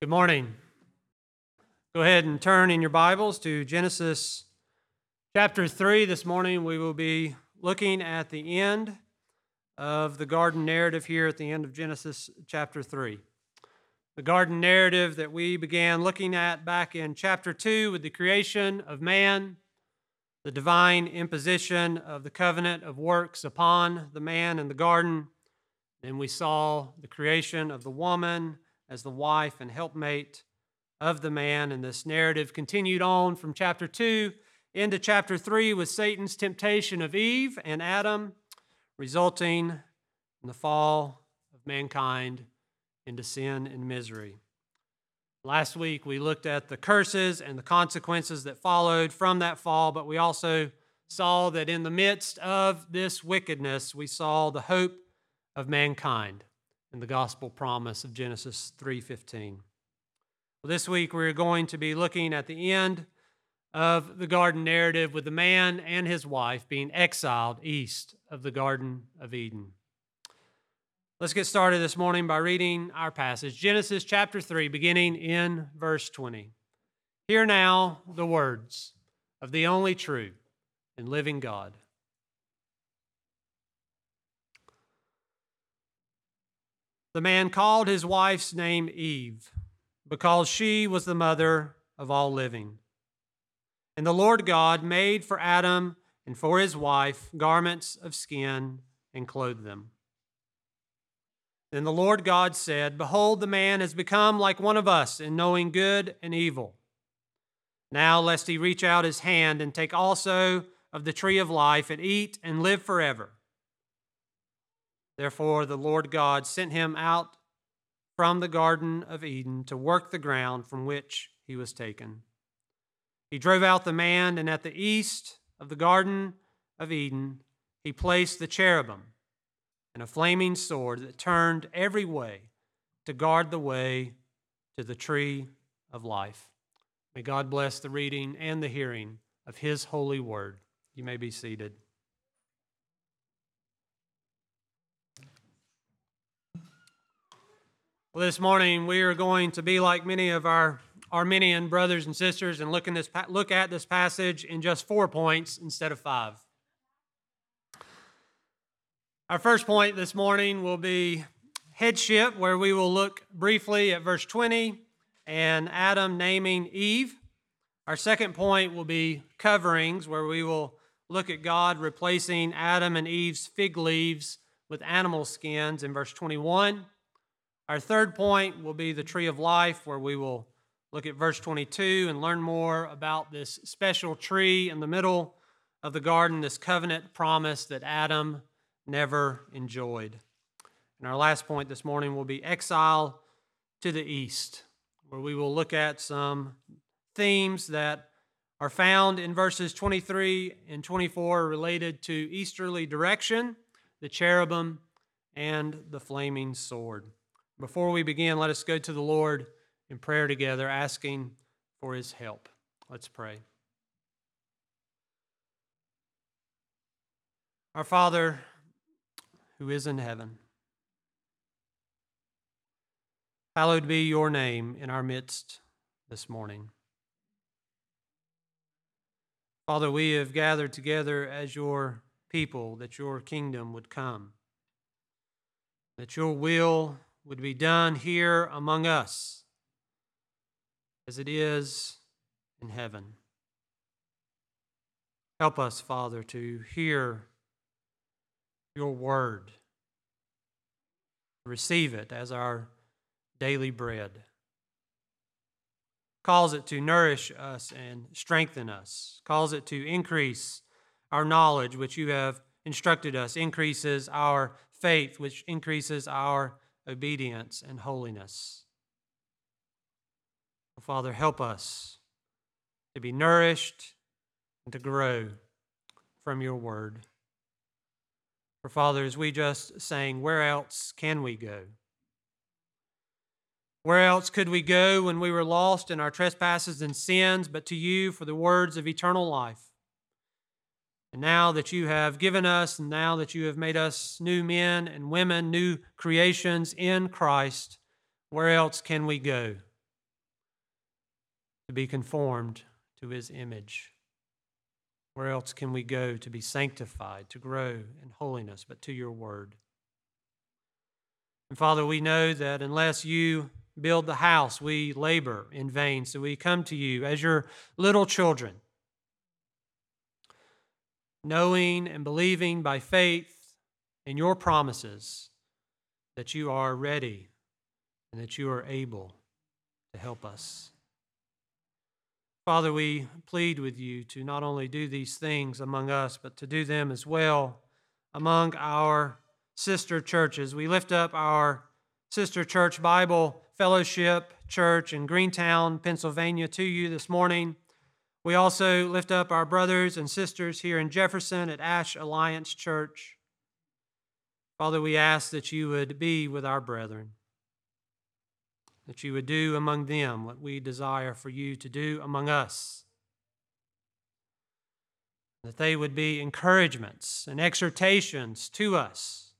Good morning. Go ahead and turn in your Bibles to Genesis chapter 3. This morning we will be looking at the end of the garden narrative here at the end of Genesis chapter 3. The garden narrative that we began looking at back in chapter 2 with the creation of man, the divine imposition of the covenant of works upon the man in the garden. Then we saw the creation of the woman as the wife and helpmate of the man. And this narrative continued on from chapter 2 into chapter 3 with Satan's temptation of Eve and Adam, resulting in the fall of mankind into sin and misery. Last week, we looked at the curses and the consequences that followed from that fall, but we also saw that in the midst of this wickedness, we saw the hope of mankind in the gospel promise of Genesis 3:15. Well, this week we're going to be looking at the end of the garden narrative with the man and his wife being exiled east of the Garden of Eden. Let's get started this morning by reading our passage, Genesis chapter 3, beginning in verse 20. Hear now the words of the only true and living God. The man called his wife's name Eve because she was the mother of all living. And the Lord God made for Adam and for his wife garments of skin and clothed them. Then the Lord God said, Behold, the man has become like one of us in knowing good and evil. Now, lest he reach out his hand and take also of the tree of life and eat and live forever. Therefore, the Lord God sent him out from the Garden of Eden to work the ground from which he was taken. He drove out the man, and at the east of the Garden of Eden, he placed the cherubim and a flaming sword that turned every way to guard the way to the tree of life. May God bless the reading and the hearing of his holy word. You may be seated. Well, this morning we are going to be like many of our Arminian brothers and sisters and look, in this, look at this passage in just four points instead of five. Our first point this morning will be headship, where we will look briefly at verse 20 and Adam naming Eve. Our second point will be coverings, where we will look at God replacing Adam and Eve's fig leaves with animal skins in verse 21. Our third point will be the tree of life, where we will look at verse 22 and learn more about this special tree in the middle of the garden, this covenant promise that Adam never enjoyed. And our last point this morning will be exile to the east, where we will look at some themes that are found in verses 23 and 24 related to easterly direction, the cherubim, and the flaming sword. Before we begin, let us go to the Lord in prayer together, asking for his help. Let's pray. Our Father, who is in heaven, hallowed be your name in our midst this morning. Father, we have gathered together as your people that your kingdom would come, that your will would be done here among us as it is in heaven. Help us, Father, to hear your word, receive it as our daily bread. Calls it to nourish us and strengthen us, calls it to increase our knowledge, which you have instructed us, increases our faith, which increases our obedience, and holiness. Oh, Father, help us to be nourished and to grow from your word. For Father, as we just sang, where else can we go? Where else could we go when we were lost in our trespasses and sins, but to you for the words of eternal life? And now that you have given us, and now that you have made us new men and women, new creations in Christ, where else can we go to be conformed to his image. Where else can we go to be sanctified, to grow in holiness, but to your word? And Father, we know that unless you build the house, we labor in vain. So we come to you as your little children, knowing and believing by faith in your promises that you are ready and that you are able to help us. Father, we plead with you to not only do these things among us, but to do them as well among our sister churches. We lift up our sister church Bible Fellowship Church in Greentown, Pennsylvania, to you this morning. We also lift up our brothers and sisters here in Jefferson at Ash Alliance Church. Father, we ask that you would be with our brethren that you would do among them what we desire for you to do among us. That they would be encouragements and exhortations to us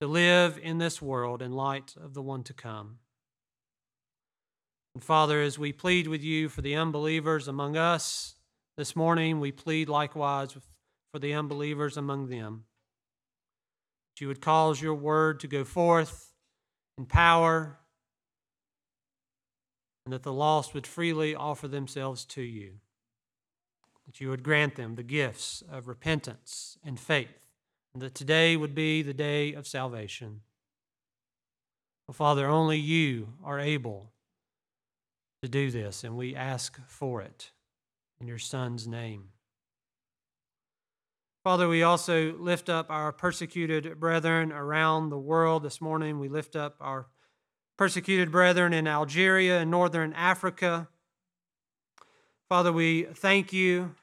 to live in this world in light of the one to come. And Father, as we plead with you for the unbelievers among us this morning, we plead likewise for the unbelievers among them. That you would cause your word to go forth in power and that the lost would freely offer themselves to you. That you would grant them the gifts of repentance and faith, and that today would be the day of salvation. Oh, Father, only you are able to do this, and we ask for it in your Son's name. Father, we also lift up our persecuted brethren around the world this morning. We lift up our persecuted brethren in Algeria and northern Africa. Father, we thank you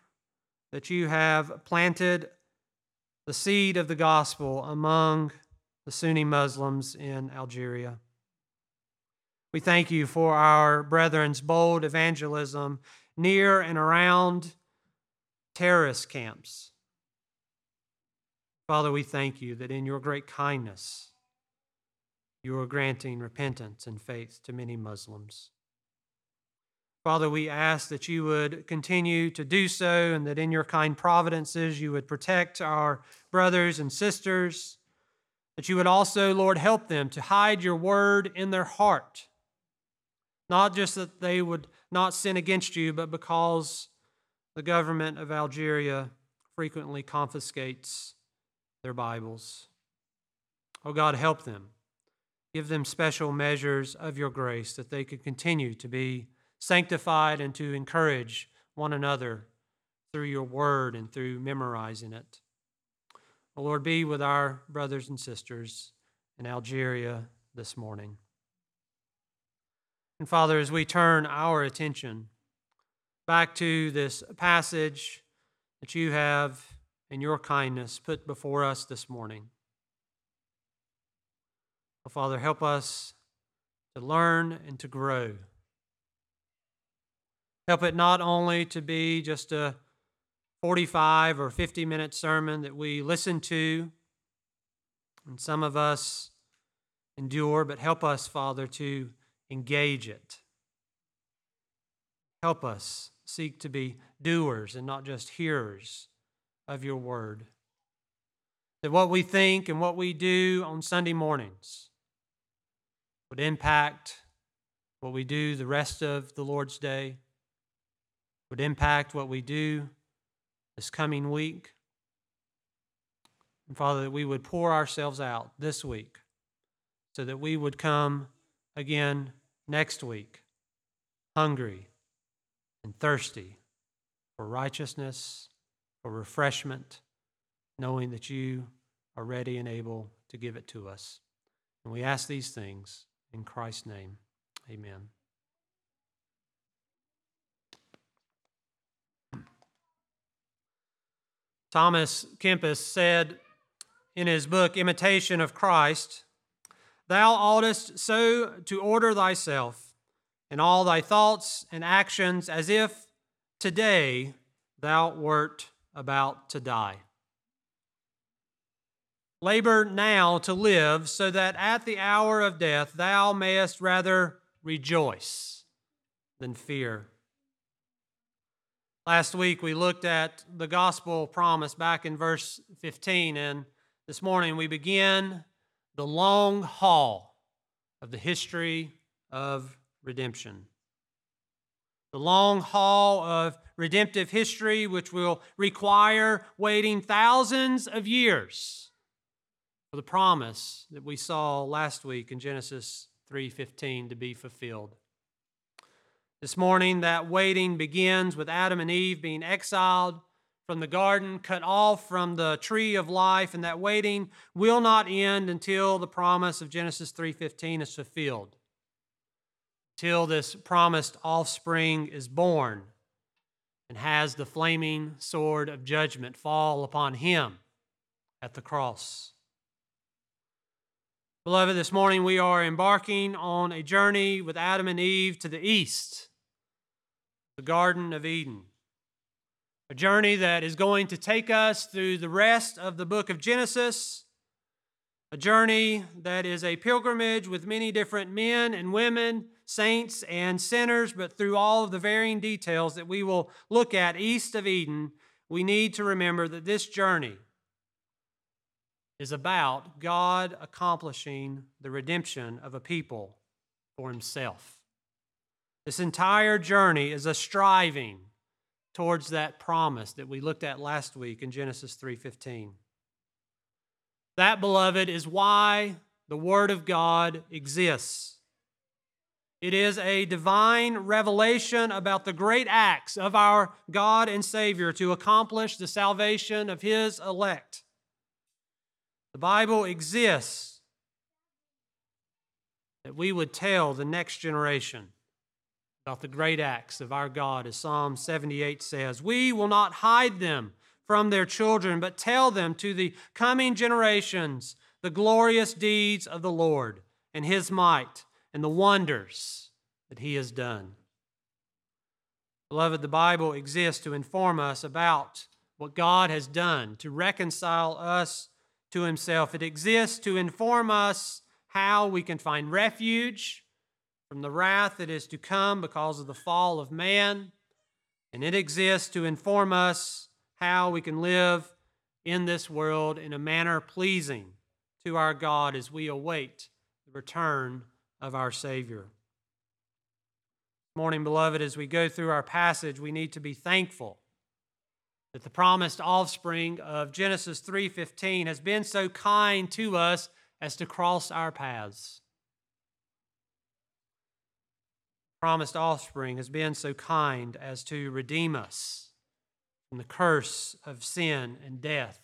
that you have planted the seed of the gospel among the Sunni Muslims in Algeria. We thank you for our brethren's bold evangelism near and around terrorist camps. Father, we thank you that in your great kindness, you are granting repentance and faith to many Muslims. Father, we ask that you would continue to do so and that in your kind providences you would protect our brothers and sisters, that you would also, Lord, help them to hide your word in their heart. Not just that they would not sin against you, but because the government of Algeria frequently confiscates their Bibles. Oh God, help them Give them special measures of your grace that they could continue to be sanctified and to encourage one another through your word and through memorizing it. Lord, be with our brothers and sisters in Algeria this morning. And Father, as we turn our attention back to this passage that you have in your kindness put before us this morning, Oh, Father, help us to learn and to grow. Help it not only to be just a 45 or 50 minute sermon that we listen to, and some of us endure, but help us, Father, to engage it. Help us seek to be doers and not just hearers of your word. That what we think and what we do on Sunday mornings would impact what we do the rest of the Lord's Day, would impact what we do this coming week. And Father, that we would pour ourselves out this week so that we would come again next week hungry and thirsty for righteousness, for refreshment, knowing that you are ready and able to give it to us. And we ask these things in Christ's name, amen. Thomas Kempis said in his book, Imitation of Christ, Thou oughtest so to order thyself in all thy thoughts and actions as if today thou wert about to die. Labor now to live, so that at the hour of death thou mayest rather rejoice than fear. Last week we looked at the gospel promise back in verse 15, and this morning we begin the long haul of the history of redemption. The long haul of redemptive history, which will require waiting thousands of years for the promise that we saw last week in Genesis 3:15 to be fulfilled. This morning, that waiting begins with Adam and Eve being exiled from the garden, cut off from the tree of life, and that waiting will not end until the promise of Genesis 3:15 is fulfilled. Till this promised offspring is born and has the flaming sword of judgment fall upon him at the cross. Beloved, this morning we are embarking on a journey with Adam and Eve to the east the Garden of Eden. A journey that is going to take us through the rest of the book of Genesis. A journey that is a pilgrimage with many different men and women, saints and sinners, but through all of the varying details that we will look at east of Eden, we need to remember that this journey is about God accomplishing the redemption of a people for himself. This entire journey is a striving towards that promise that we looked at last week in Genesis 3:15. That, beloved, is why the word of God exists. It is a divine revelation about the great acts of our God and Savior to accomplish the salvation of his elect. The Bible exists that we would tell the next generation about the great acts of our God, as Psalm 78 says. We will not hide them from their children, but tell them to the coming generations the glorious deeds of the Lord and his might and the wonders that he has done. Beloved, the Bible exists to inform us about what God has done to reconcile us to himself. It exists to inform us how we can find refuge from the wrath that is to come because of the fall of man, and it exists to inform us how we can live in this world in a manner pleasing to our God as we await the return of our Savior. Morning, beloved, as we go through our passage, we need to be thankful that the promised offspring of Genesis 3:15 has been so kind to us as to cross our paths. Promised offspring has been so kind as to redeem us from the curse of sin and death,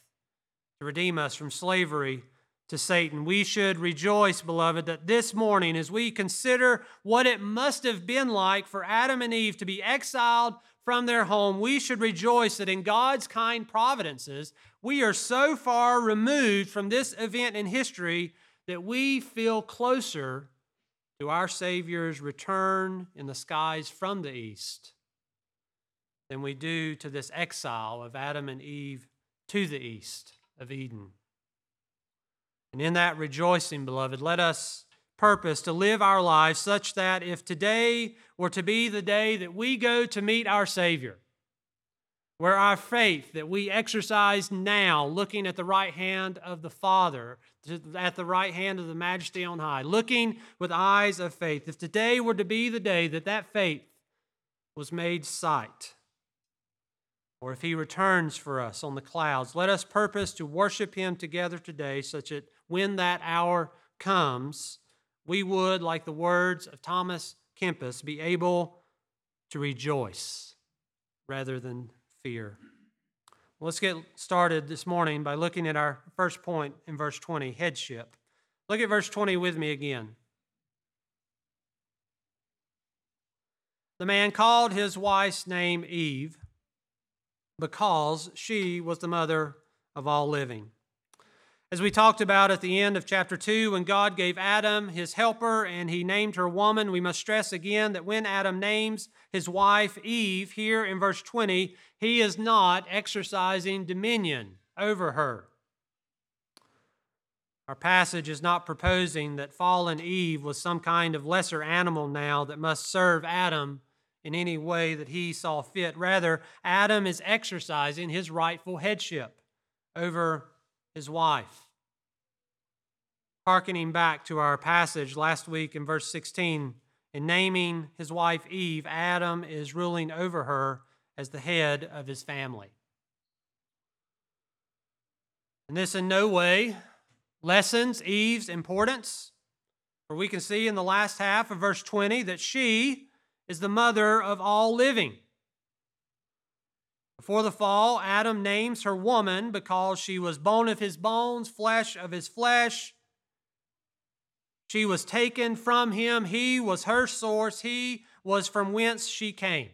to redeem us from slavery to Satan. We should rejoice, beloved, that this morning, as we consider what it must have been like for Adam and Eve to be exiled from their home, we should rejoice that in God's kind providences, we are so far removed from this event in history that we feel closer to our Savior's return in the skies from the east than we do to this exile of Adam and Eve to the east of Eden. And in that rejoicing, beloved, let us purpose to live our lives such that if today were to be the day that we go to meet our Savior, where our faith that we exercise now, looking at the right hand of the Father, at the right hand of the Majesty on high, looking with eyes of faith, if today were to be the day that that faith was made sight, or if He returns for us on the clouds, let us purpose to worship Him together today, such that when that hour comes, we would, like the words of Thomas Kempis, be able to rejoice rather than fear. Let's get started this morning by looking at our first point in verse 20 headship. Look at verse 20 with me again. The man called his wife's name Eve because she was the mother of all living. As we talked about at the end of chapter 2, when God gave Adam his helper and he named her woman, we must stress again that when Adam names his wife Eve, here in verse 20, he is not exercising dominion over her. Our passage is not proposing that fallen Eve was some kind of lesser animal now that must serve Adam in any way that he saw fit. Rather, Adam is exercising his rightful headship over his wife. Harkening back to our passage last week in verse 16, in naming his wife Eve, Adam is ruling over her as the head of his family. And this in no way lessens Eve's importance, for we can see in the last half of verse 20 that she is the mother of all living. Before the fall, Adam names her woman because she was bone of his bones, flesh of his flesh. She was taken from him. He was her source. He was from whence she came.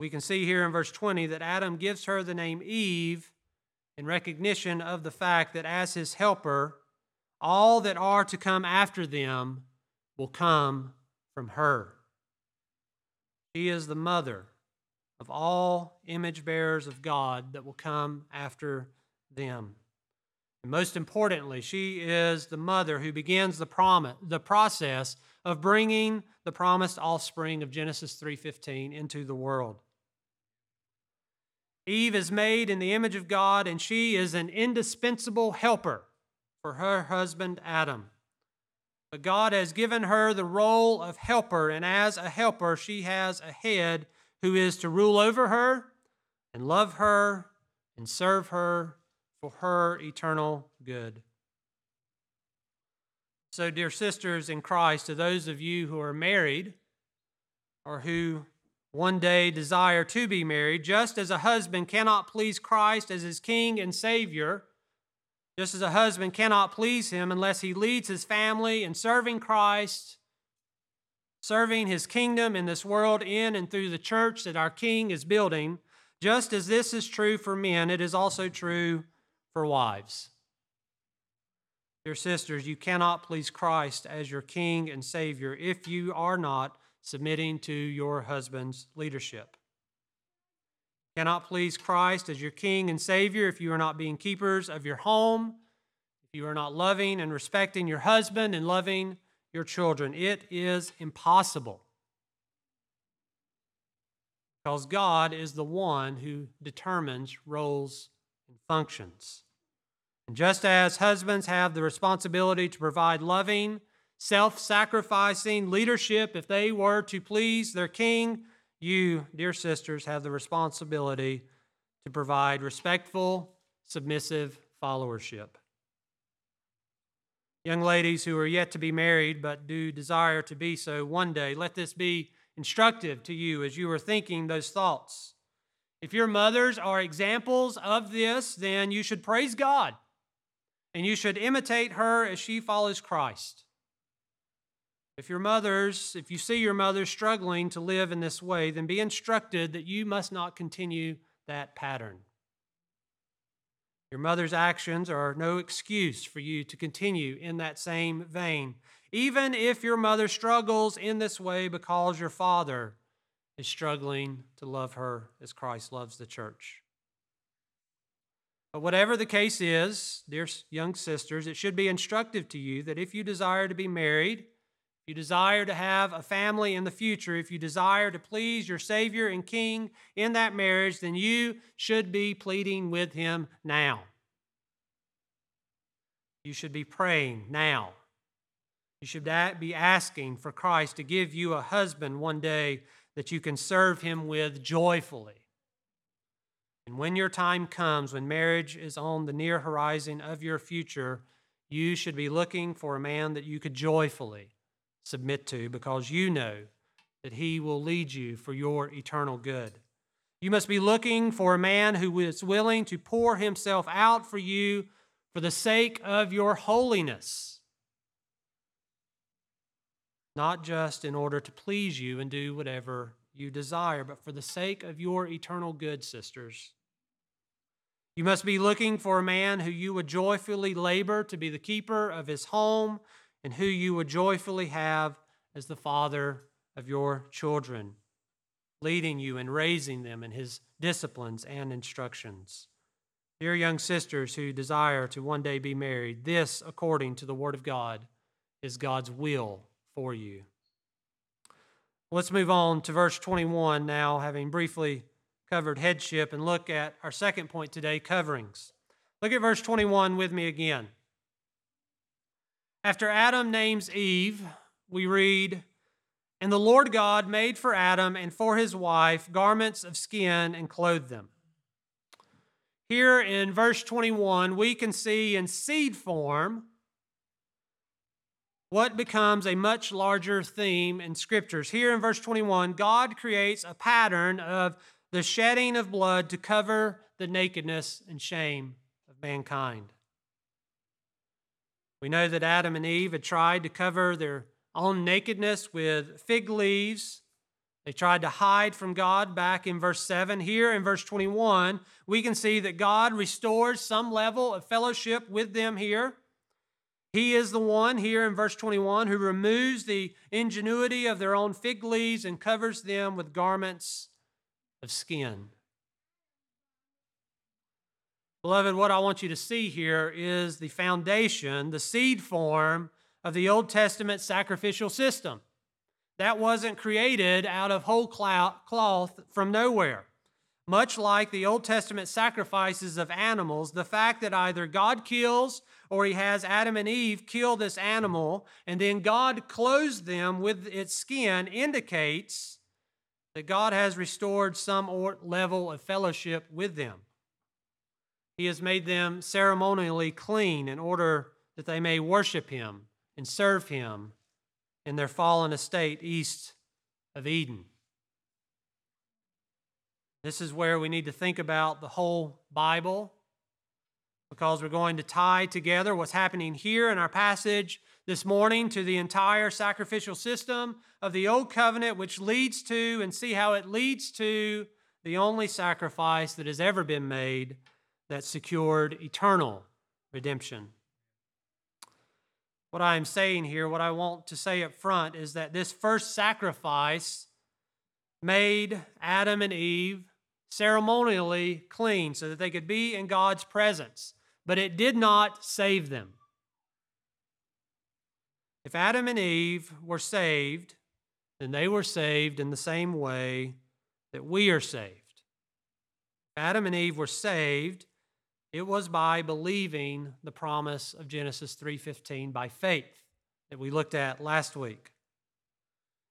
We can see here in verse 20 that Adam gives her the name Eve in recognition of the fact that as his helper, all that are to come after them will come from her. She is the mother of all image bearers of God that will come after them. And most importantly, she is the mother who begins the, promise, the process of bringing the promised offspring of Genesis 3:15 into the world. Eve is made in the image of God, and she is an indispensable helper for her husband Adam. But God has given her the role of helper, and as a helper, she has a head who is to rule over her and love her and serve her for her eternal good. So, dear sisters in Christ, to those of you who are married or who one day desire to be married, just as a husband cannot please Christ as his king and savior, just as a husband cannot please him unless he leads his family in serving Christ, serving his kingdom in this world in and through the church that our king is building, just as this is true for men, it is also true for wives. Dear sisters, you cannot please Christ as your king and savior if you are not submitting to your husband's leadership. You cannot please Christ as your King and Savior if you are not being keepers of your home, if you are not loving and respecting your husband and loving your children. It is impossible. Because God is the one who determines roles and functions. And just as husbands have the responsibility to provide loving, self sacrificing leadership, if they were to please their king, you, dear sisters, have the responsibility to provide respectful, submissive followership. Young ladies who are yet to be married but do desire to be so one day, let this be instructive to you as you are thinking those thoughts. If your mothers are examples of this, then you should praise God and you should imitate her as she follows Christ. If your mothers, if you see your mother struggling to live in this way, then be instructed that you must not continue that pattern. Your mother's actions are no excuse for you to continue in that same vein, even if your mother struggles in this way because your father is struggling to love her as Christ loves the church. But whatever the case is, dear young sisters, it should be instructive to you that if you desire to be married, you desire to have a family in the future, if you desire to please your Savior and King in that marriage, then you should be pleading with Him now. You should be praying now. You should be asking for Christ to give you a husband one day that you can serve Him with joyfully. And when your time comes, when marriage is on the near horizon of your future, you should be looking for a man that you could joyfully submit to because you know that he will lead you for your eternal good. You must be looking for a man who is willing to pour himself out for you for the sake of your holiness, not just in order to please you and do whatever you desire, but for the sake of your eternal good, sisters. You must be looking for a man who you would joyfully labor to be the keeper of his home and who you would joyfully have as the father of your children, leading you and raising them in his disciplines and instructions. Dear young sisters who desire to one day be married, this, according to the Word of God, is God's will for you. Let's move on to verse 21 now, having briefly covered headship, and look at our second point today coverings. Look at verse 21 with me again. After Adam names Eve, we read, And the Lord God made for Adam and for his wife garments of skin and clothed them. Here in verse 21, we can see in seed form what becomes a much larger theme in scriptures. Here in verse 21, God creates a pattern of the shedding of blood to cover the nakedness and shame of mankind. We know that Adam and Eve had tried to cover their own nakedness with fig leaves. They tried to hide from God back in verse 7. Here in verse 21, we can see that God restores some level of fellowship with them here. He is the one here in verse 21 who removes the ingenuity of their own fig leaves and covers them with garments of skin. Beloved, what I want you to see here is the foundation, the seed form of the Old Testament sacrificial system. That wasn't created out of whole cloth from nowhere. Much like the Old Testament sacrifices of animals, the fact that either God kills or he has Adam and Eve kill this animal and then God clothes them with its skin indicates that God has restored some level of fellowship with them. He has made them ceremonially clean in order that they may worship him and serve him in their fallen estate east of Eden. This is where we need to think about the whole Bible because we're going to tie together what's happening here in our passage this morning to the entire sacrificial system of the Old Covenant, which leads to, and see how it leads to, the only sacrifice that has ever been made that secured eternal redemption. What I am saying here, what I want to say up front, is that this first sacrifice made Adam and Eve ceremonially clean so that they could be in God's presence, but it did not save them. If Adam and Eve were saved, then they were saved in the same way that we are saved. If Adam and Eve were saved, it was by believing the promise of Genesis 3:15 by faith that we looked at last week.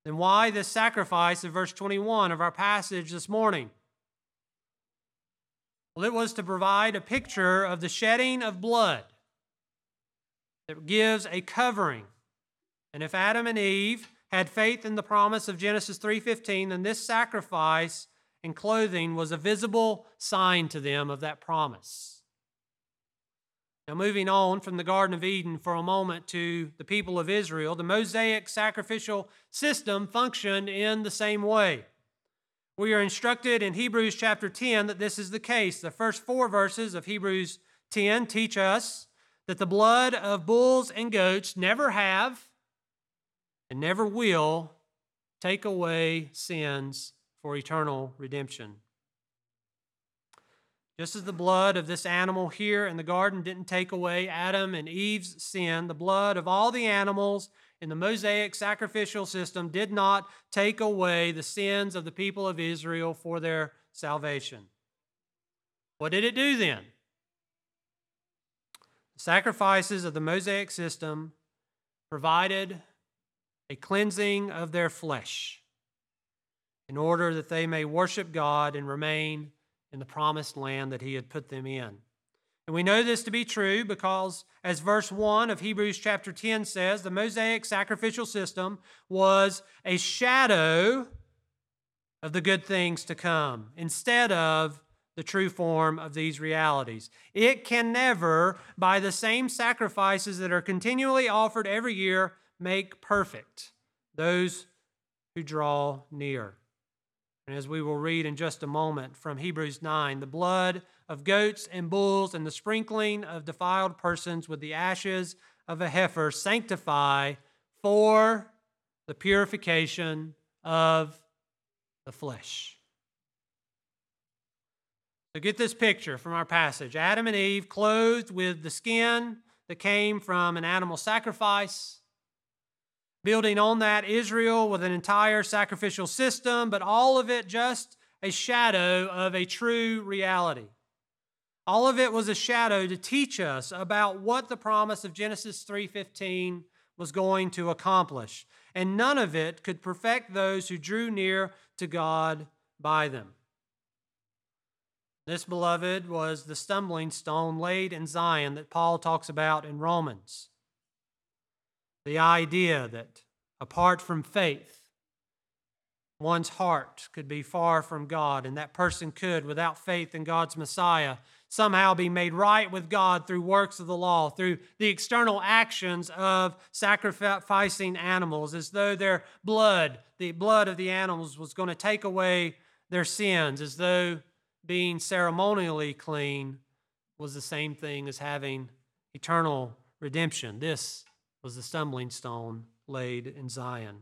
Then why this sacrifice in verse 21 of our passage this morning? Well, it was to provide a picture of the shedding of blood that gives a covering. And if Adam and Eve had faith in the promise of Genesis 3:15, then this sacrifice and clothing was a visible sign to them of that promise. Now, moving on from the Garden of Eden for a moment to the people of Israel, the Mosaic sacrificial system functioned in the same way. We are instructed in Hebrews chapter 10 that this is the case. The first four verses of Hebrews 10 teach us that the blood of bulls and goats never have and never will take away sins for eternal redemption. Just as the blood of this animal here in the garden didn't take away Adam and Eve's sin, the blood of all the animals in the Mosaic sacrificial system did not take away the sins of the people of Israel for their salvation. What did it do then? The sacrifices of the Mosaic system provided a cleansing of their flesh in order that they may worship God and remain in the promised land that he had put them in. And we know this to be true because, as verse 1 of Hebrews chapter 10 says, the Mosaic sacrificial system was a shadow of the good things to come instead of the true form of these realities. It can never, by the same sacrifices that are continually offered every year, make perfect those who draw near. And as we will read in just a moment from Hebrews 9, the blood of goats and bulls and the sprinkling of defiled persons with the ashes of a heifer sanctify for the purification of the flesh. So get this picture from our passage Adam and Eve clothed with the skin that came from an animal sacrifice building on that Israel with an entire sacrificial system, but all of it just a shadow of a true reality. All of it was a shadow to teach us about what the promise of Genesis 3:15 was going to accomplish. And none of it could perfect those who drew near to God by them. This, beloved, was the stumbling stone laid in Zion that Paul talks about in Romans. The idea that apart from faith, one's heart could be far from God, and that person could, without faith in God's Messiah, somehow be made right with God through works of the law, through the external actions of sacrificing animals, as though their blood, the blood of the animals, was going to take away their sins, as though being ceremonially clean was the same thing as having eternal redemption. This was the stumbling stone laid in Zion.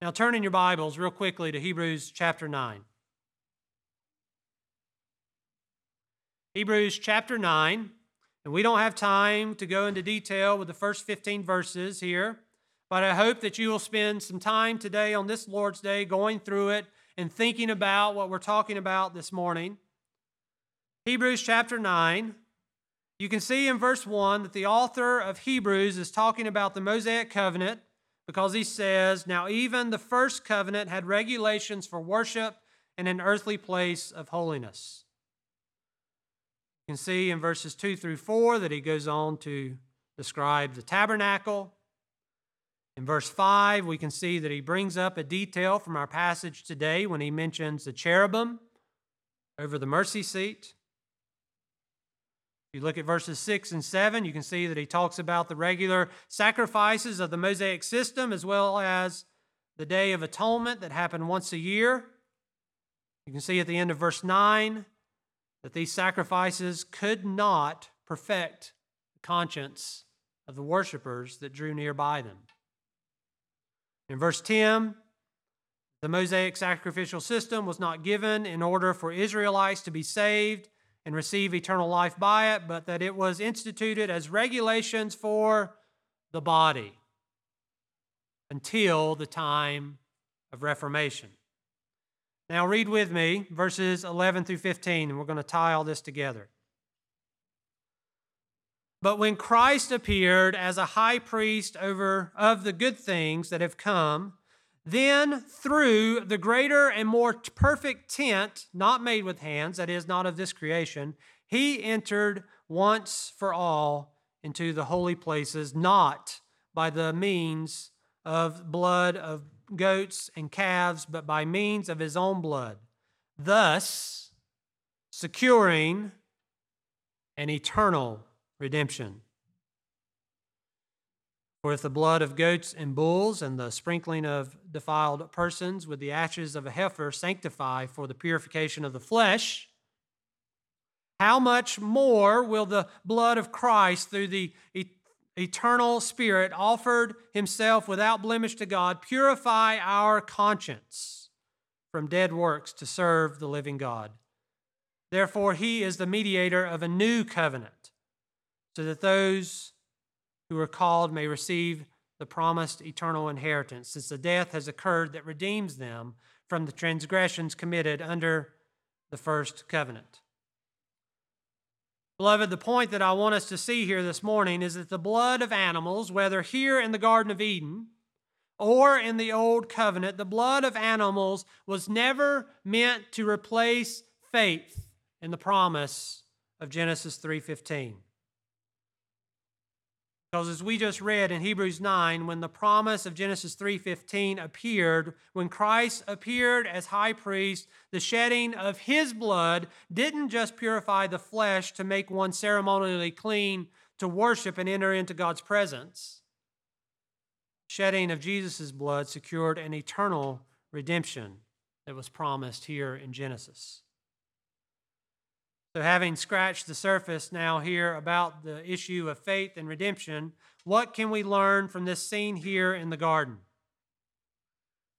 Now, turn in your Bibles real quickly to Hebrews chapter 9. Hebrews chapter 9, and we don't have time to go into detail with the first 15 verses here, but I hope that you will spend some time today on this Lord's Day going through it and thinking about what we're talking about this morning. Hebrews chapter 9, you can see in verse 1 that the author of Hebrews is talking about the Mosaic covenant because he says, Now even the first covenant had regulations for worship in an earthly place of holiness. You can see in verses 2 through 4 that he goes on to describe the tabernacle in verse 5, we can see that he brings up a detail from our passage today when he mentions the cherubim over the mercy seat. If you look at verses 6 and 7, you can see that he talks about the regular sacrifices of the Mosaic system as well as the Day of Atonement that happened once a year. You can see at the end of verse 9 that these sacrifices could not perfect the conscience of the worshippers that drew near by them. In verse 10, the Mosaic sacrificial system was not given in order for Israelites to be saved and receive eternal life by it, but that it was instituted as regulations for the body until the time of Reformation. Now, read with me verses 11 through 15, and we're going to tie all this together. But when Christ appeared as a high priest over of the good things that have come, then through the greater and more perfect tent, not made with hands, that is, not of this creation, he entered once for all into the holy places, not by the means of blood of goats and calves, but by means of his own blood, thus securing an eternal redemption. For if the blood of goats and bulls and the sprinkling of defiled persons with the ashes of a heifer sanctify for the purification of the flesh, how much more will the blood of Christ through the eternal Spirit offered himself without blemish to God purify our conscience from dead works to serve the living God? Therefore, he is the mediator of a new covenant so that those who are called may receive the promised eternal inheritance, since the death has occurred that redeems them from the transgressions committed under the first covenant. Beloved, the point that I want us to see here this morning is that the blood of animals, whether here in the Garden of Eden or in the Old Covenant, the blood of animals was never meant to replace faith in the promise of Genesis 3:15. Because as we just read in Hebrews 9, when the promise of Genesis 3:15 appeared, when Christ appeared as high priest, the shedding of his blood didn't just purify the flesh to make one ceremonially clean to worship and enter into God's presence. Shedding of Jesus' blood secured an eternal redemption that was promised here in Genesis. So, having scratched the surface now here about the issue of faith and redemption, what can we learn from this scene here in the garden?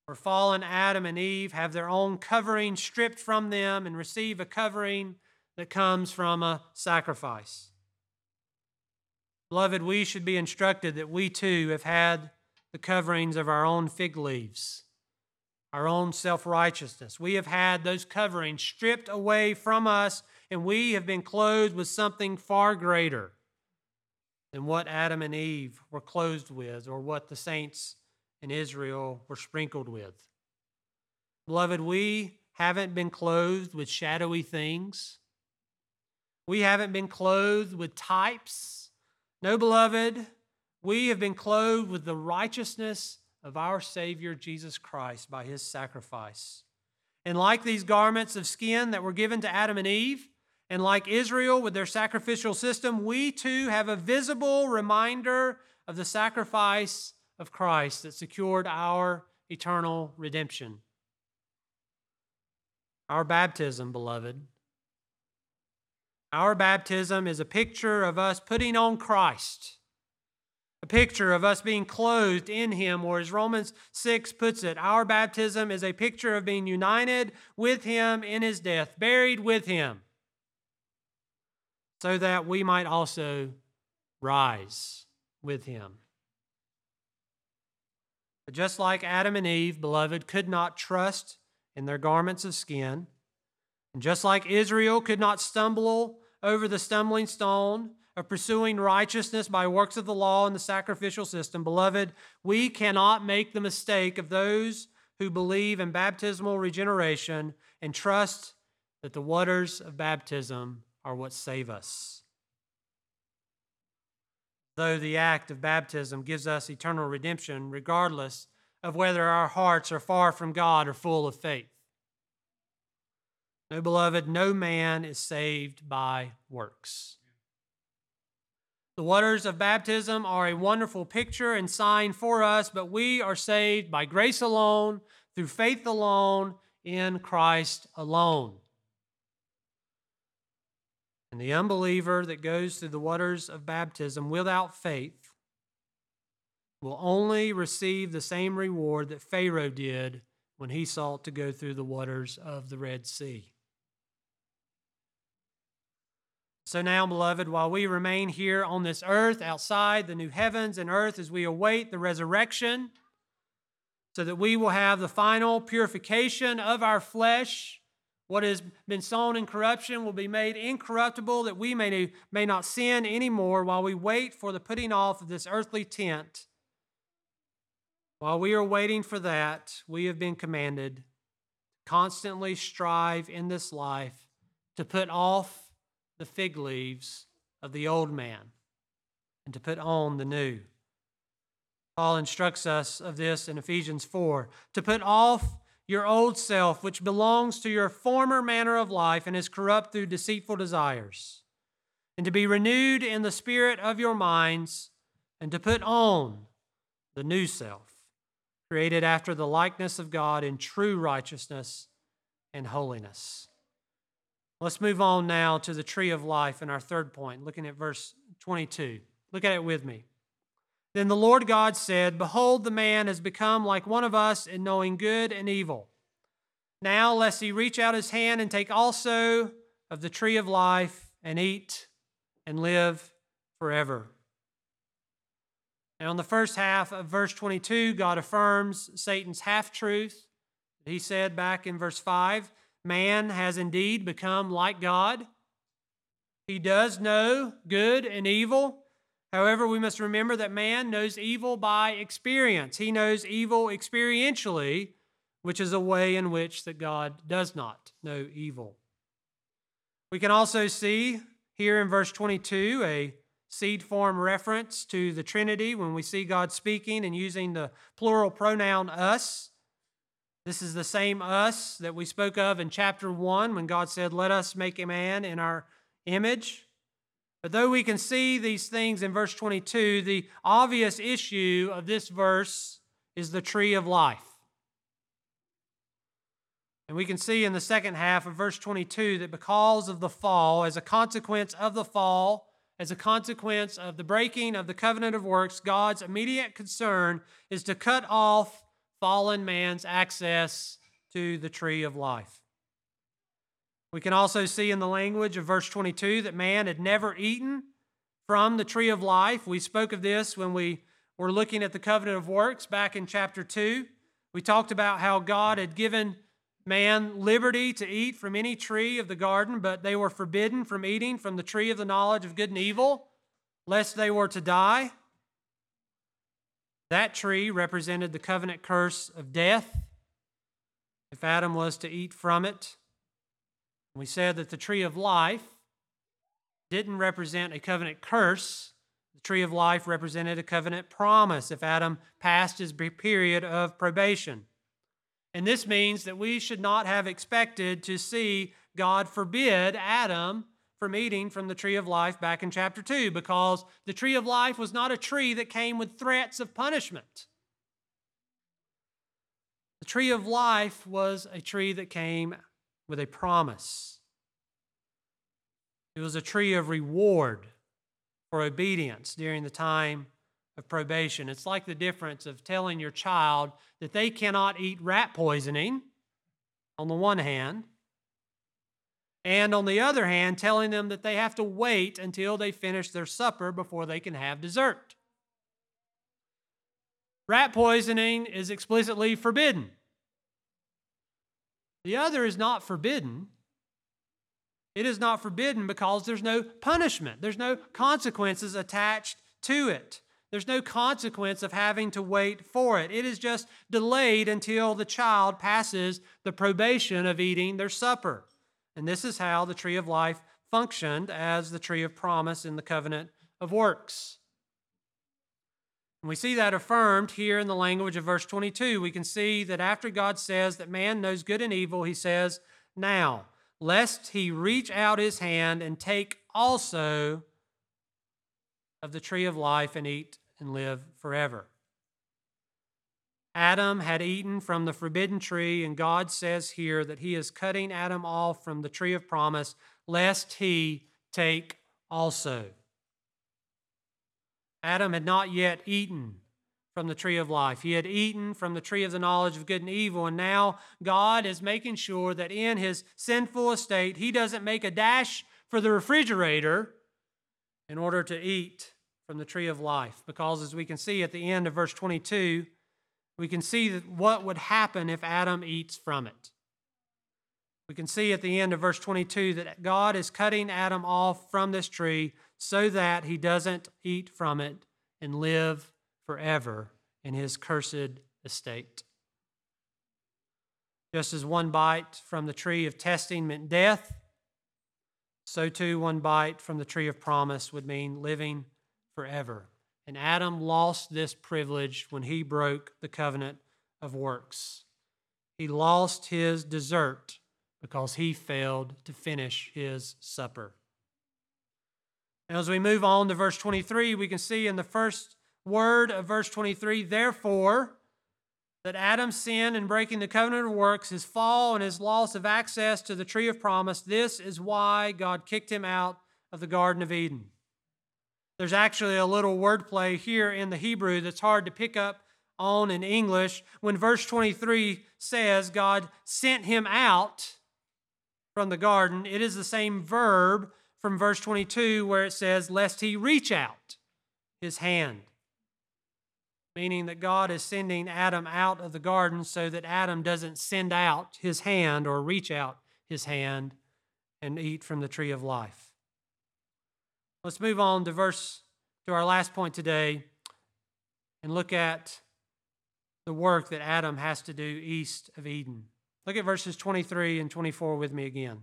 Where fallen Adam and Eve have their own covering stripped from them and receive a covering that comes from a sacrifice. Beloved, we should be instructed that we too have had the coverings of our own fig leaves, our own self righteousness. We have had those coverings stripped away from us, and we have been clothed with something far greater than what Adam and Eve were clothed with or what the saints in Israel were sprinkled with. Beloved, we haven't been clothed with shadowy things. We haven't been clothed with types. No, beloved, we have been clothed with the righteousness of our Savior Jesus Christ by his sacrifice. And like these garments of skin that were given to Adam and Eve, and like Israel with their sacrificial system, we too have a visible reminder of the sacrifice of Christ that secured our eternal redemption. Our baptism, beloved, our baptism is a picture of us putting on Christ, a picture of us being clothed in Him, or as Romans 6 puts it, our baptism is a picture of being united with Him in His death, buried with Him, so that we might also rise with Him. But just like Adam and Eve, beloved, could not trust in their garments of skin, and just like Israel could not stumble over the stumbling stone of pursuing righteousness by works of the law and the sacrificial system, beloved, we cannot make the mistake of those who believe in baptismal regeneration and trust that the waters of baptism are what save us. Though the act of baptism gives us eternal redemption, regardless of whether our hearts are far from God or full of faith. No, beloved, no man is saved by works. The waters of baptism are a wonderful picture and sign for us, but we are saved by grace alone, through faith alone, in Christ alone. And the unbeliever that goes through the waters of baptism without faith will only receive the same reward that Pharaoh did when he sought to go through the waters of the Red Sea. So now, beloved, while we remain here on this earth, outside the new heavens and earth, as we await the resurrection, so that we will have the final purification of our flesh, what has been sown in corruption will be made incorruptible, that we may, may not sin anymore while we wait for the putting off of this earthly tent. While we are waiting for that, we have been commanded constantly strive in this life to put off the fig leaves of the old man and to put on the new. Paul instructs us of this in Ephesians 4 to put off your old self, which belongs to your former manner of life and is corrupt through deceitful desires, and to be renewed in the spirit of your minds, and to put on the new self, created after the likeness of God in true righteousness and holiness. Let's move on now to the tree of life in our third point, looking at verse 22. Look at it with me. Then the Lord God said, Behold, the man has become like one of us in knowing good and evil. Now, lest he reach out his hand and take also of the tree of life and eat and live forever. Now, in the first half of verse 22, God affirms Satan's half truth. He said back in verse 5 Man has indeed become like God. He does know good and evil. However, we must remember that man knows evil by experience. He knows evil experientially, which is a way in which that God does not know evil. We can also see here in verse 22 a seed form reference to the Trinity when we see God speaking and using the plural pronoun us. This is the same us that we spoke of in chapter 1 when God said, Let us make a man in our image. But though we can see these things in verse 22, the obvious issue of this verse is the tree of life. And we can see in the second half of verse 22 that because of the fall, as a consequence of the fall, as a consequence of the breaking of the covenant of works, God's immediate concern is to cut off fallen man's access to the tree of life. We can also see in the language of verse 22 that man had never eaten from the tree of life. We spoke of this when we were looking at the covenant of works back in chapter 2. We talked about how God had given man liberty to eat from any tree of the garden, but they were forbidden from eating from the tree of the knowledge of good and evil, lest they were to die. That tree represented the covenant curse of death if Adam was to eat from it. We said that the tree of life didn't represent a covenant curse. The tree of life represented a covenant promise if Adam passed his period of probation. And this means that we should not have expected to see God forbid Adam from eating from the tree of life back in chapter 2 because the tree of life was not a tree that came with threats of punishment. The tree of life was a tree that came with a promise. It was a tree of reward for obedience during the time of probation. It's like the difference of telling your child that they cannot eat rat poisoning on the one hand, and on the other hand, telling them that they have to wait until they finish their supper before they can have dessert. Rat poisoning is explicitly forbidden. The other is not forbidden. It is not forbidden because there's no punishment, there's no consequences attached to it. There's no consequence of having to wait for it. It is just delayed until the child passes the probation of eating their supper. And this is how the tree of life functioned as the tree of promise in the covenant of works. And we see that affirmed here in the language of verse 22. We can see that after God says that man knows good and evil, he says, Now, lest he reach out his hand and take also of the tree of life and eat and live forever. Adam had eaten from the forbidden tree, and God says here that he is cutting Adam off from the tree of promise, lest he take also. Adam had not yet eaten from the tree of life. He had eaten from the tree of the knowledge of good and evil, and now God is making sure that in his sinful estate, he doesn't make a dash for the refrigerator in order to eat from the tree of life. Because as we can see at the end of verse 22, we can see what would happen if Adam eats from it. We can see at the end of verse 22 that God is cutting Adam off from this tree so that he doesn't eat from it and live forever in his cursed estate. Just as one bite from the tree of testing meant death, so too one bite from the tree of promise would mean living forever. And Adam lost this privilege when he broke the covenant of works. He lost his dessert because he failed to finish his supper. As we move on to verse 23, we can see in the first word of verse 23, therefore, that Adam's sin in breaking the covenant of works, his fall, and his loss of access to the tree of promise, this is why God kicked him out of the Garden of Eden. There's actually a little wordplay here in the Hebrew that's hard to pick up on in English. When verse 23 says God sent him out from the garden, it is the same verb from verse 22 where it says, lest he reach out his hand. Meaning that God is sending Adam out of the garden so that Adam doesn't send out his hand or reach out his hand and eat from the tree of life. Let's move on to verse to our last point today and look at the work that Adam has to do east of Eden. Look at verses 23 and 24 with me again.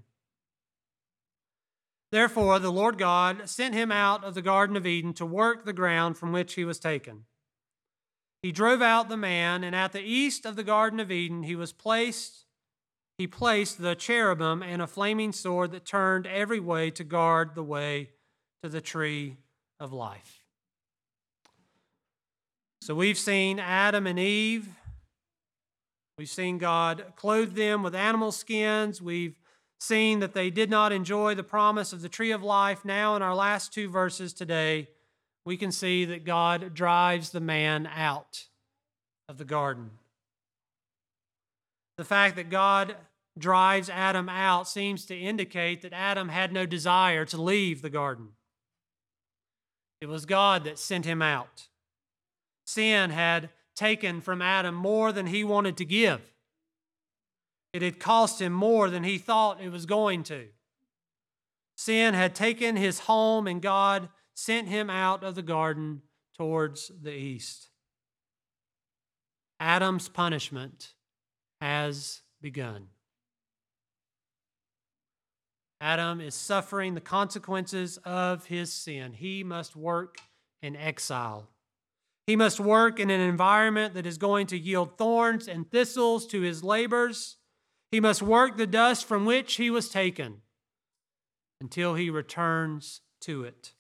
Therefore, the Lord God sent him out of the Garden of Eden to work the ground from which he was taken. He drove out the man, and at the east of the Garden of Eden he was placed. He placed the cherubim and a flaming sword that turned every way to guard the way to the tree of life. So we've seen Adam and Eve. We've seen God clothe them with animal skins. We've seen that they did not enjoy the promise of the tree of life. Now, in our last two verses today, we can see that God drives the man out of the garden. The fact that God drives Adam out seems to indicate that Adam had no desire to leave the garden. It was God that sent him out. Sin had taken from Adam more than he wanted to give. It had cost him more than he thought it was going to. Sin had taken his home, and God sent him out of the garden towards the east. Adam's punishment has begun. Adam is suffering the consequences of his sin. He must work in exile. He must work in an environment that is going to yield thorns and thistles to his labors. He must work the dust from which he was taken until he returns to it.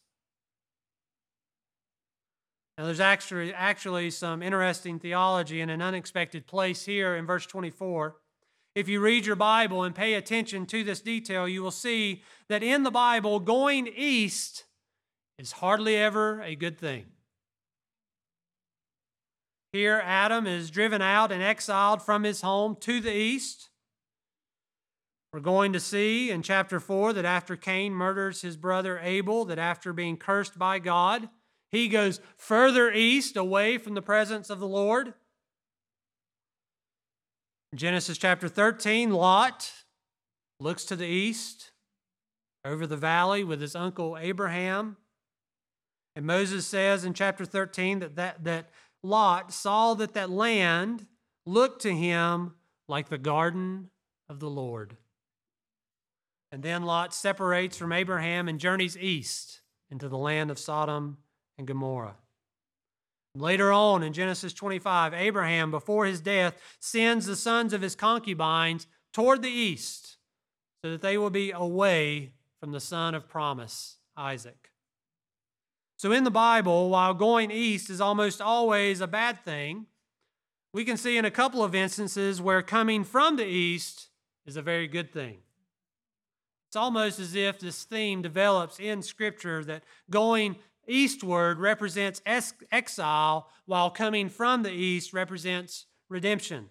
Now, there's actually, actually some interesting theology in an unexpected place here in verse 24. If you read your Bible and pay attention to this detail, you will see that in the Bible, going east is hardly ever a good thing. Here, Adam is driven out and exiled from his home to the east. We're going to see in chapter 4 that after Cain murders his brother Abel, that after being cursed by God, he goes further east away from the presence of the Lord. Genesis chapter 13, Lot looks to the east over the valley with his uncle Abraham. And Moses says in chapter 13 that, that, that Lot saw that that land looked to him like the garden of the Lord. And then Lot separates from Abraham and journeys east into the land of Sodom and Gomorrah. Later on in Genesis 25, Abraham, before his death, sends the sons of his concubines toward the east so that they will be away from the son of promise, Isaac. So in the Bible, while going east is almost always a bad thing, we can see in a couple of instances where coming from the east is a very good thing. It's almost as if this theme develops in Scripture that going eastward represents exile, while coming from the east represents redemption.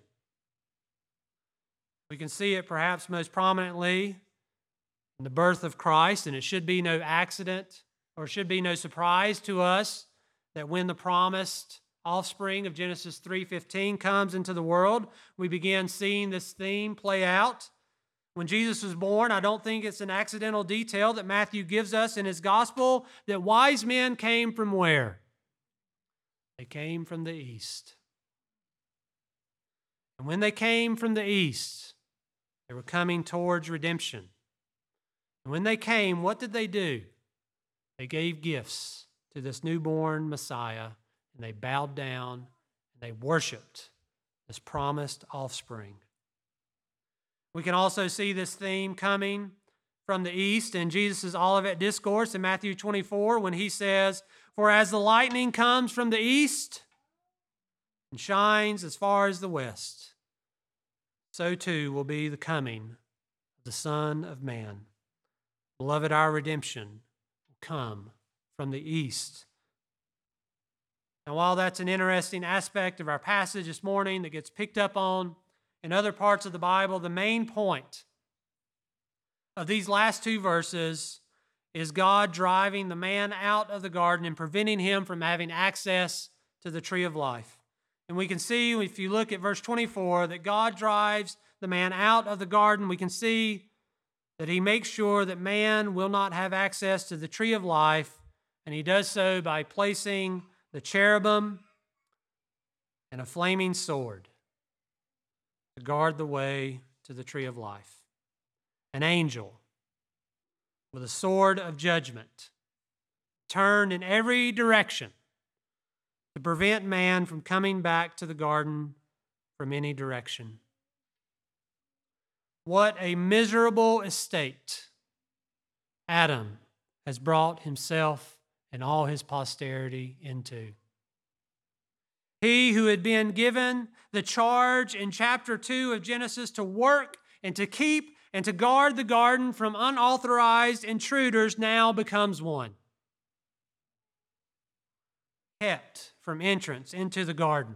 We can see it perhaps most prominently in the birth of Christ, and it should be no accident or should be no surprise to us that when the promised offspring of Genesis 3:15 comes into the world, we begin seeing this theme play out. When Jesus was born, I don't think it's an accidental detail that Matthew gives us in his gospel that wise men came from where? They came from the east. And when they came from the east, they were coming towards redemption. And when they came, what did they do? They gave gifts to this newborn Messiah, and they bowed down and they worshiped this promised offspring. We can also see this theme coming from the east in Jesus' Olivet Discourse in Matthew 24 when he says, For as the lightning comes from the east and shines as far as the west, so too will be the coming of the Son of Man. Beloved, our redemption will come from the east. Now, while that's an interesting aspect of our passage this morning that gets picked up on, in other parts of the Bible, the main point of these last two verses is God driving the man out of the garden and preventing him from having access to the tree of life. And we can see, if you look at verse 24, that God drives the man out of the garden. We can see that he makes sure that man will not have access to the tree of life, and he does so by placing the cherubim and a flaming sword to guard the way to the tree of life. An angel with a sword of judgment turned in every direction to prevent man from coming back to the garden from any direction. What a miserable estate Adam has brought himself and all his posterity into. He who had been given the charge in chapter 2 of Genesis to work and to keep and to guard the garden from unauthorized intruders now becomes one. Kept from entrance into the garden.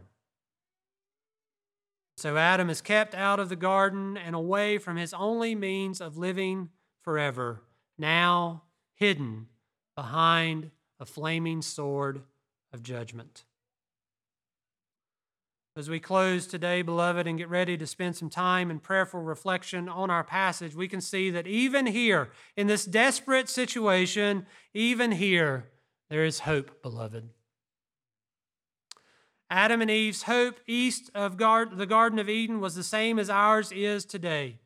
So Adam is kept out of the garden and away from his only means of living forever, now hidden behind a flaming sword of judgment. As we close today, beloved, and get ready to spend some time in prayerful reflection on our passage, we can see that even here, in this desperate situation, even here, there is hope, beloved. Adam and Eve's hope east of the Garden of Eden was the same as ours is today.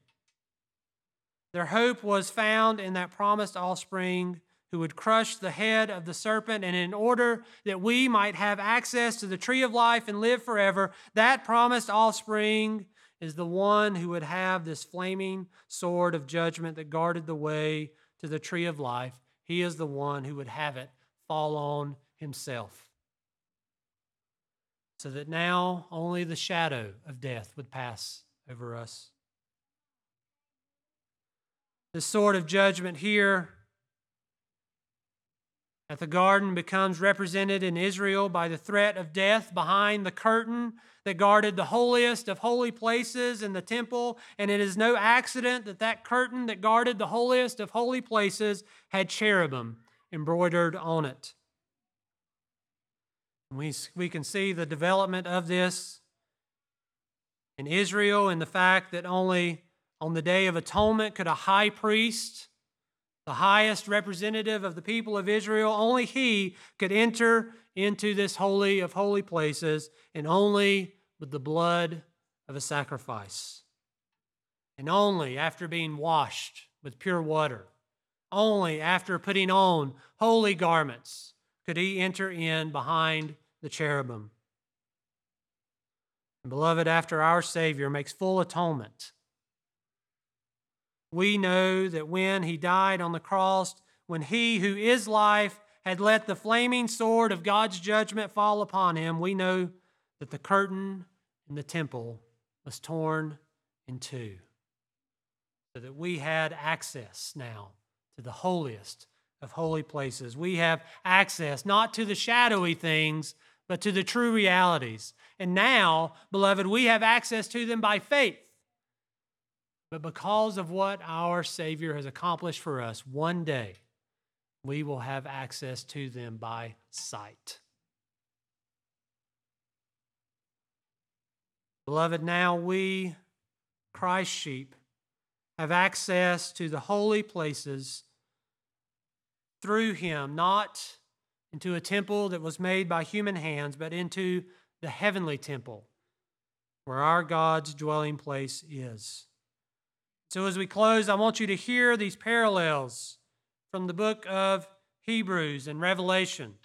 Their hope was found in that promised offspring who would crush the head of the serpent, and in order that we might have access to the tree of life and live forever, that promised offspring is the one who would have this flaming sword of judgment that guarded the way to the tree of life. He is the one who would have it fall on himself. So that now only the shadow of death would pass over us. The sword of judgment here at the garden becomes represented in Israel by the threat of death behind the curtain that guarded the holiest of holy places in the temple. And it is no accident that that curtain that guarded the holiest of holy places had cherubim embroidered on it. We, we can see the development of this in Israel and the fact that only on the Day of Atonement, could a high priest, the highest representative of the people of Israel, only he could enter into this holy of holy places, and only with the blood of a sacrifice. And only after being washed with pure water, only after putting on holy garments, could he enter in behind the cherubim. And beloved, after our Savior makes full atonement, we know that when he died on the cross, when he who is life had let the flaming sword of God's judgment fall upon him, we know that the curtain in the temple was torn in two, so that we had access now to the holiest of holy places. We have access not to the shadowy things, but to the true realities. And now, beloved, we have access to them by faith. But because of what our Savior has accomplished for us, one day we will have access to them by sight. Beloved, now we, Christ's sheep, have access to the holy places through him, not into a temple that was made by human hands, but into the heavenly temple where our God's dwelling place is. So, as we close, I want you to hear these parallels from the book of Hebrews and Revelation.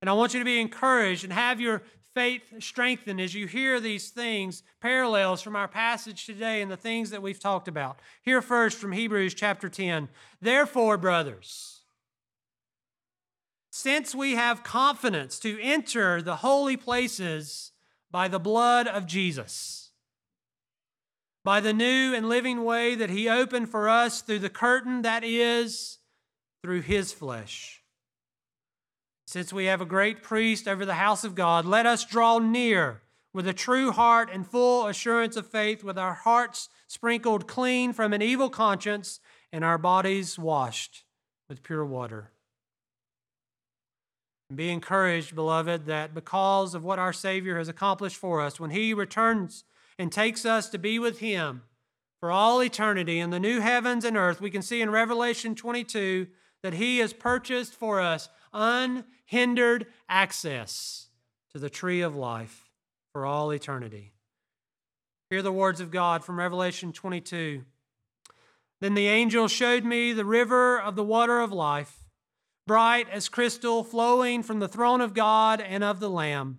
And I want you to be encouraged and have your faith strengthened as you hear these things, parallels from our passage today and the things that we've talked about. Hear first from Hebrews chapter 10. Therefore, brothers, since we have confidence to enter the holy places by the blood of Jesus, by the new and living way that He opened for us through the curtain that is through His flesh. Since we have a great priest over the house of God, let us draw near with a true heart and full assurance of faith, with our hearts sprinkled clean from an evil conscience and our bodies washed with pure water. Be encouraged, beloved, that because of what our Savior has accomplished for us, when He returns and takes us to be with Him for all eternity in the new heavens and earth, we can see in Revelation 22 that He has purchased for us unhindered access to the tree of life for all eternity. Hear the words of God from Revelation 22. Then the angel showed me the river of the water of life, bright as crystal, flowing from the throne of God and of the Lamb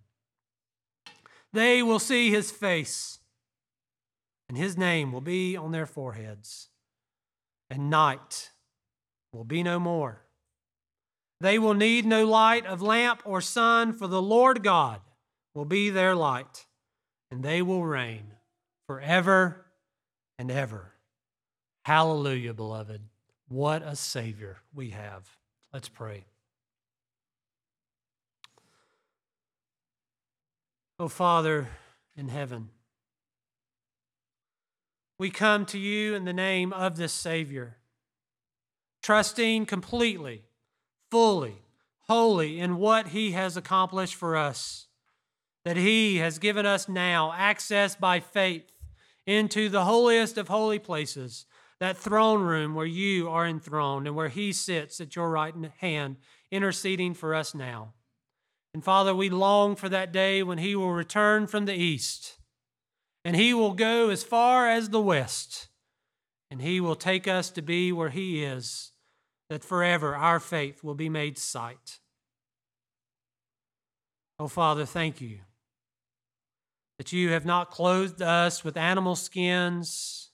they will see his face, and his name will be on their foreheads, and night will be no more. They will need no light of lamp or sun, for the Lord God will be their light, and they will reign forever and ever. Hallelujah, beloved. What a Savior we have. Let's pray. Oh, Father in heaven, we come to you in the name of this Savior, trusting completely, fully, wholly in what He has accomplished for us, that He has given us now access by faith into the holiest of holy places, that throne room where you are enthroned and where He sits at your right hand, interceding for us now. And Father, we long for that day when He will return from the east and He will go as far as the west, and He will take us to be where He is, that forever our faith will be made sight. Oh, Father, thank you that you have not clothed us with animal skins,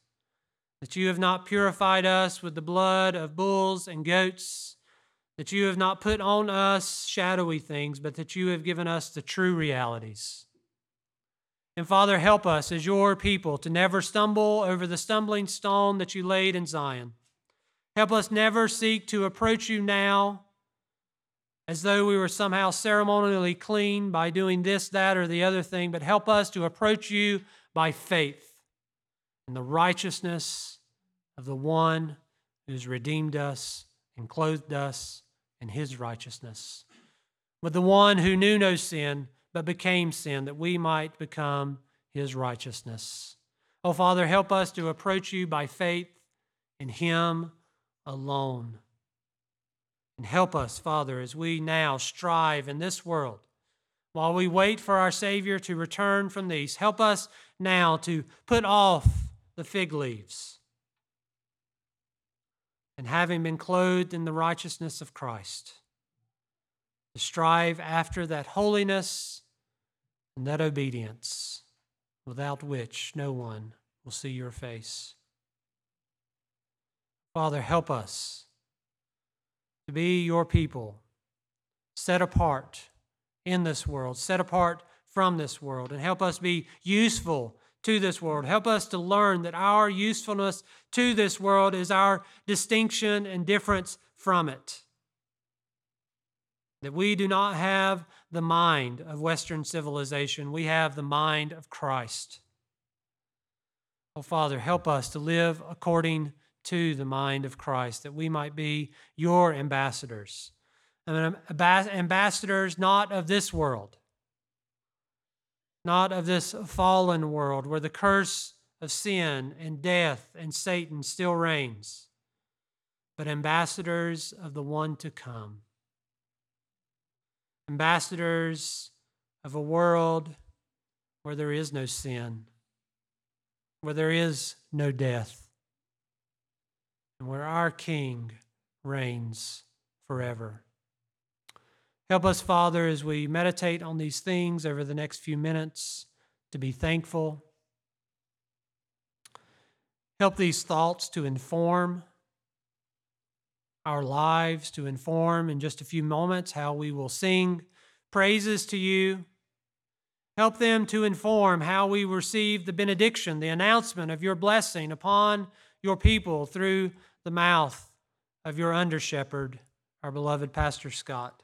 that you have not purified us with the blood of bulls and goats, that you have not put on us shadowy things, but that you have given us the true realities. And Father, help us as your people to never stumble over the stumbling stone that you laid in Zion. Help us never seek to approach you now as though we were somehow ceremonially clean by doing this, that, or the other thing, but help us to approach you by faith in the righteousness of the one who's redeemed us and clothed us in his righteousness. With the one who knew no sin but became sin, that we might become his righteousness. Oh, Father, help us to approach you by faith in him alone. And help us, Father, as we now strive in this world, while we wait for our Savior to return from these. Help us now to put off the fig leaves. And having been clothed in the righteousness of Christ, to strive after that holiness and that obedience without which no one will see your face. Father, help us to be your people, set apart in this world, set apart from this world, and help us be useful to this world. Help us to learn that our usefulness to this world is our distinction and difference from it that we do not have the mind of Western civilization, we have the mind of Christ. Oh, Father, help us to live according to the mind of Christ, that we might be your ambassadors. ambassadors not of this world, not of this fallen world where the curse of sin and death and Satan still reigns, but ambassadors of the one to come ambassadors of a world where there is no sin, where there is no death, and where our King reigns forever. Help us, Father, as we meditate on these things over the next few minutes to be thankful. Help these thoughts to inform our lives, to inform in just a few moments how we will sing praises to you. Help them to inform how we receive the benediction, the announcement of your blessing upon your people through the mouth of your under shepherd, our beloved Pastor Scott.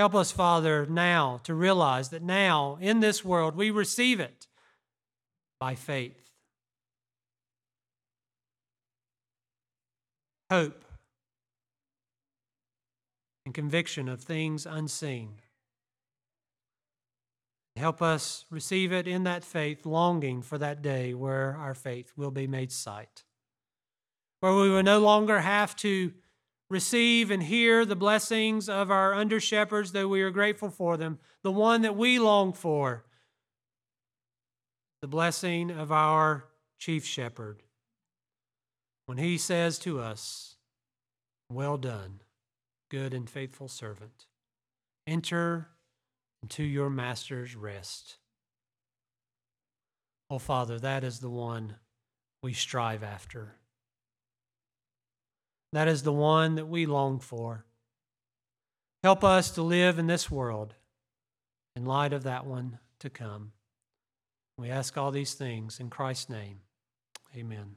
Help us, Father, now to realize that now in this world we receive it by faith. hope, and conviction of things unseen. Help us receive it in that faith, longing for that day where our faith will be made sight, where we will no longer have to receive and hear the blessings of our under shepherds, though we are grateful for them, the one that we long for, the blessing of our chief shepherd when he says to us, Well done, good and faithful servant. Enter into your master's rest. Oh, Father, that is the one we strive after. That is the one that we long for. Help us to live in this world in light of that one to come. We ask all these things in Christ's name. Amen.